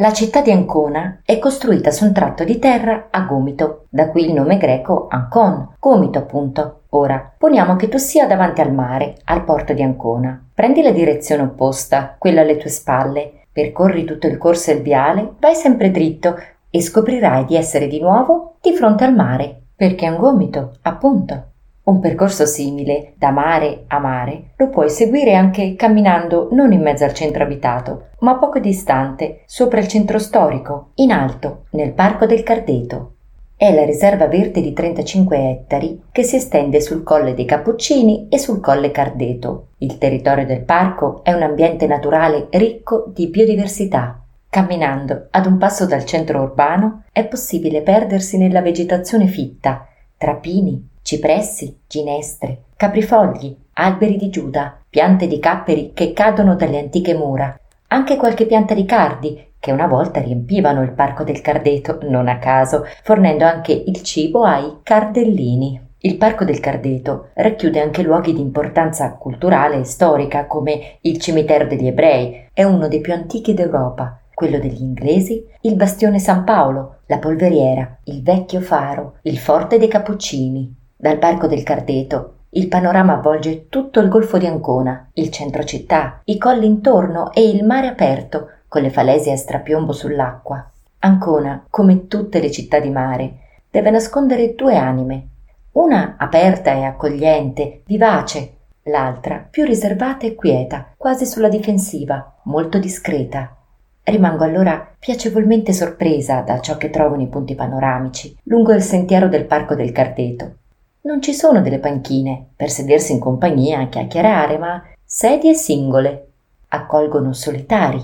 La città di Ancona è costruita su un tratto di terra a gomito, da qui il nome greco Ancon, gomito appunto. Ora, poniamo che tu sia davanti al mare, al porto di Ancona. Prendi la direzione opposta, quella alle tue spalle, percorri tutto il corso e il viale, vai sempre dritto e scoprirai di essere di nuovo di fronte al mare, perché è un gomito, appunto. Un percorso simile, da mare a mare, lo puoi seguire anche camminando non in mezzo al centro abitato, ma poco distante, sopra il centro storico, in alto, nel Parco del Cardeto. È la riserva verde di 35 ettari che si estende sul Colle dei Cappuccini e sul Colle Cardeto. Il territorio del parco è un ambiente naturale ricco di biodiversità. Camminando ad un passo dal centro urbano è possibile perdersi nella vegetazione fitta, tra pini, cipressi, ginestre, caprifogli, alberi di Giuda, piante di capperi che cadono dalle antiche mura, anche qualche pianta di cardi che una volta riempivano il parco del Cardeto, non a caso, fornendo anche il cibo ai cardellini. Il Parco del Cardeto racchiude anche luoghi di importanza culturale e storica come il cimitero degli ebrei, è uno dei più antichi d'Europa, quello degli inglesi, il bastione San Paolo, la polveriera, il vecchio faro, il forte dei Cappuccini, dal Parco del Cardeto il panorama avvolge tutto il golfo di Ancona, il centro città, i colli intorno e il mare aperto, con le falesie a strapiombo sull'acqua. Ancona, come tutte le città di mare, deve nascondere due anime, una aperta e accogliente, vivace, l'altra più riservata e quieta, quasi sulla difensiva, molto discreta. Rimango allora piacevolmente sorpresa da ciò che trovo nei punti panoramici, lungo il sentiero del Parco del Cardeto, non ci sono delle panchine per sedersi in compagnia a chiacchierare, ma sedie singole. Accolgono solitari.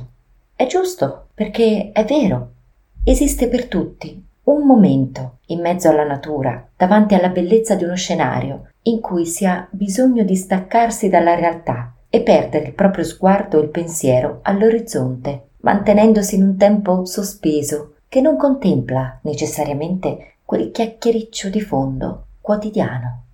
È giusto, perché è vero. Esiste per tutti un momento in mezzo alla natura, davanti alla bellezza di uno scenario, in cui si ha bisogno di staccarsi dalla realtà e perdere il proprio sguardo e il pensiero all'orizzonte, mantenendosi in un tempo sospeso che non contempla necessariamente quel chiacchiericcio di fondo quotidiano.